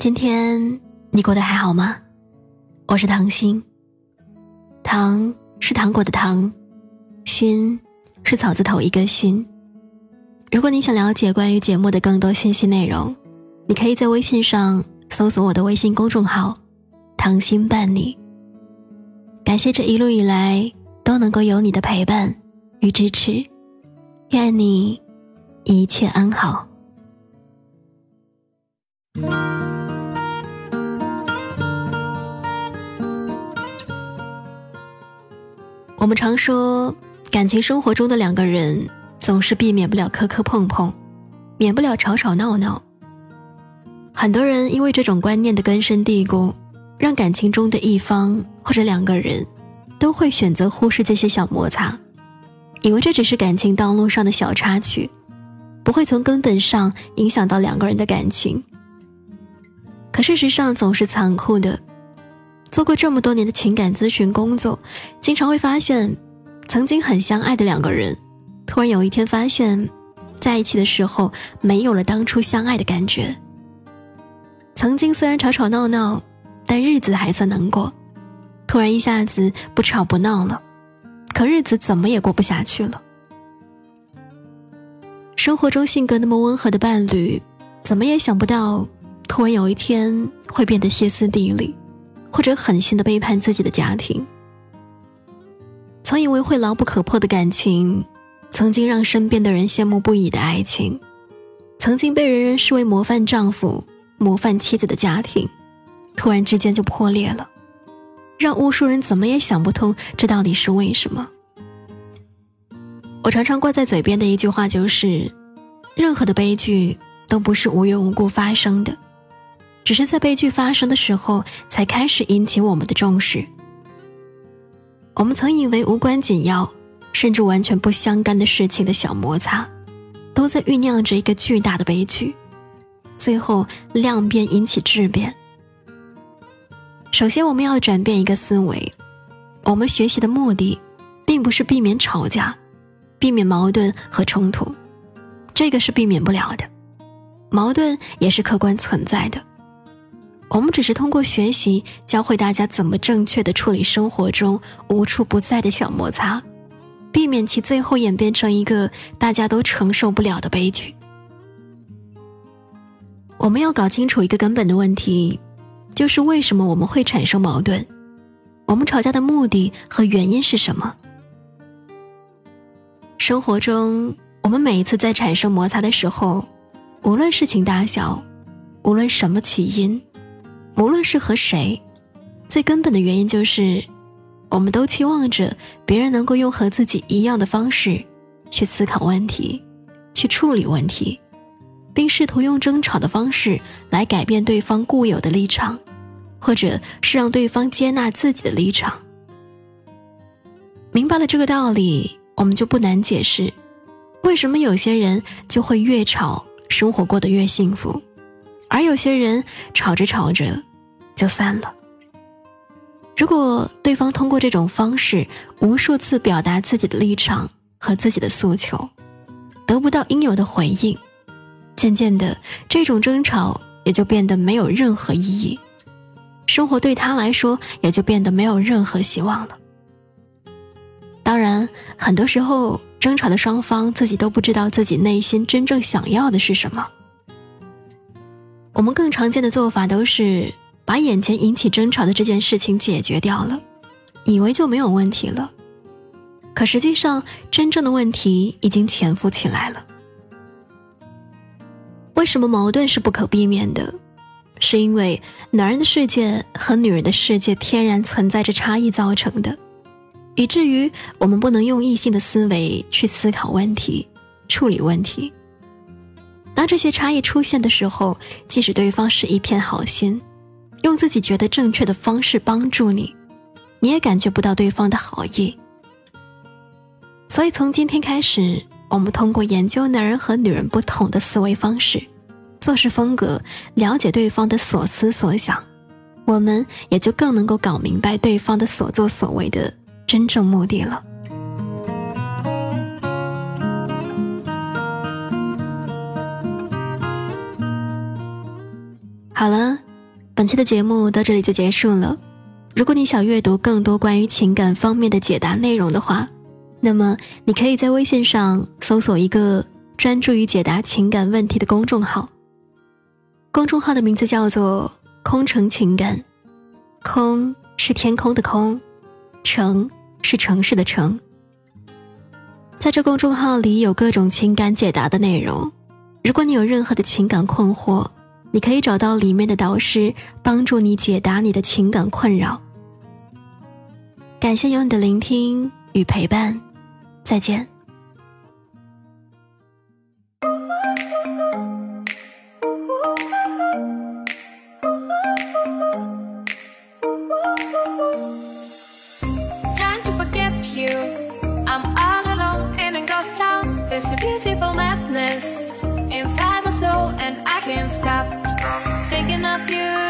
今天你过得还好吗？我是糖心。糖是糖果的糖，心是草字头一个心。如果你想了解关于节目的更多信息内容，你可以在微信上搜索我的微信公众号“糖心伴你”。感谢这一路以来都能够有你的陪伴与支持，愿你一切安好。我们常说，感情生活中的两个人总是避免不了磕磕碰碰，免不了吵吵闹闹。很多人因为这种观念的根深蒂固，让感情中的一方或者两个人都会选择忽视这些小摩擦，以为这只是感情道路上的小插曲，不会从根本上影响到两个人的感情。可事实上总是残酷的。做过这么多年的情感咨询工作，经常会发现，曾经很相爱的两个人，突然有一天发现，在一起的时候没有了当初相爱的感觉。曾经虽然吵吵闹闹，但日子还算能过，突然一下子不吵不闹了，可日子怎么也过不下去了。生活中性格那么温和的伴侣，怎么也想不到，突然有一天会变得歇斯底里。或者狠心的背叛自己的家庭，曾以为会牢不可破的感情，曾经让身边的人羡慕不已的爱情，曾经被人人视为模范丈夫、模范妻子的家庭，突然之间就破裂了，让无数人怎么也想不通这到底是为什么。我常常挂在嘴边的一句话就是：任何的悲剧都不是无缘无故发生的。只是在悲剧发生的时候，才开始引起我们的重视。我们曾以为无关紧要，甚至完全不相干的事情的小摩擦，都在酝酿着一个巨大的悲剧，最后量变引起质变。首先，我们要转变一个思维：我们学习的目的，并不是避免吵架，避免矛盾和冲突，这个是避免不了的，矛盾也是客观存在的。我们只是通过学习，教会大家怎么正确的处理生活中无处不在的小摩擦，避免其最后演变成一个大家都承受不了的悲剧。我们要搞清楚一个根本的问题，就是为什么我们会产生矛盾？我们吵架的目的和原因是什么？生活中，我们每一次在产生摩擦的时候，无论事情大小，无论什么起因。无论是和谁，最根本的原因就是，我们都期望着别人能够用和自己一样的方式去思考问题，去处理问题，并试图用争吵的方式来改变对方固有的立场，或者是让对方接纳自己的立场。明白了这个道理，我们就不难解释，为什么有些人就会越吵，生活过得越幸福。而有些人吵着吵着就散了。如果对方通过这种方式无数次表达自己的立场和自己的诉求，得不到应有的回应，渐渐的，这种争吵也就变得没有任何意义，生活对他来说也就变得没有任何希望了。当然，很多时候争吵的双方自己都不知道自己内心真正想要的是什么。我们更常见的做法都是把眼前引起争吵的这件事情解决掉了，以为就没有问题了。可实际上，真正的问题已经潜伏起来了。为什么矛盾是不可避免的？是因为男人的世界和女人的世界天然存在着差异造成的，以至于我们不能用异性的思维去思考问题、处理问题。当这些差异出现的时候，即使对方是一片好心，用自己觉得正确的方式帮助你，你也感觉不到对方的好意。所以，从今天开始，我们通过研究男人和女人不同的思维方式、做事风格，了解对方的所思所想，我们也就更能够搞明白对方的所作所为的真正目的了。好了，本期的节目到这里就结束了。如果你想阅读更多关于情感方面的解答内容的话，那么你可以在微信上搜索一个专注于解答情感问题的公众号。公众号的名字叫做“空城情感”，空是天空的空，城是城市的城。在这公众号里有各种情感解答的内容，如果你有任何的情感困惑。你可以找到里面的导师，帮助你解答你的情感困扰。感谢有你的聆听与陪伴，再见。can't stop thinking of you.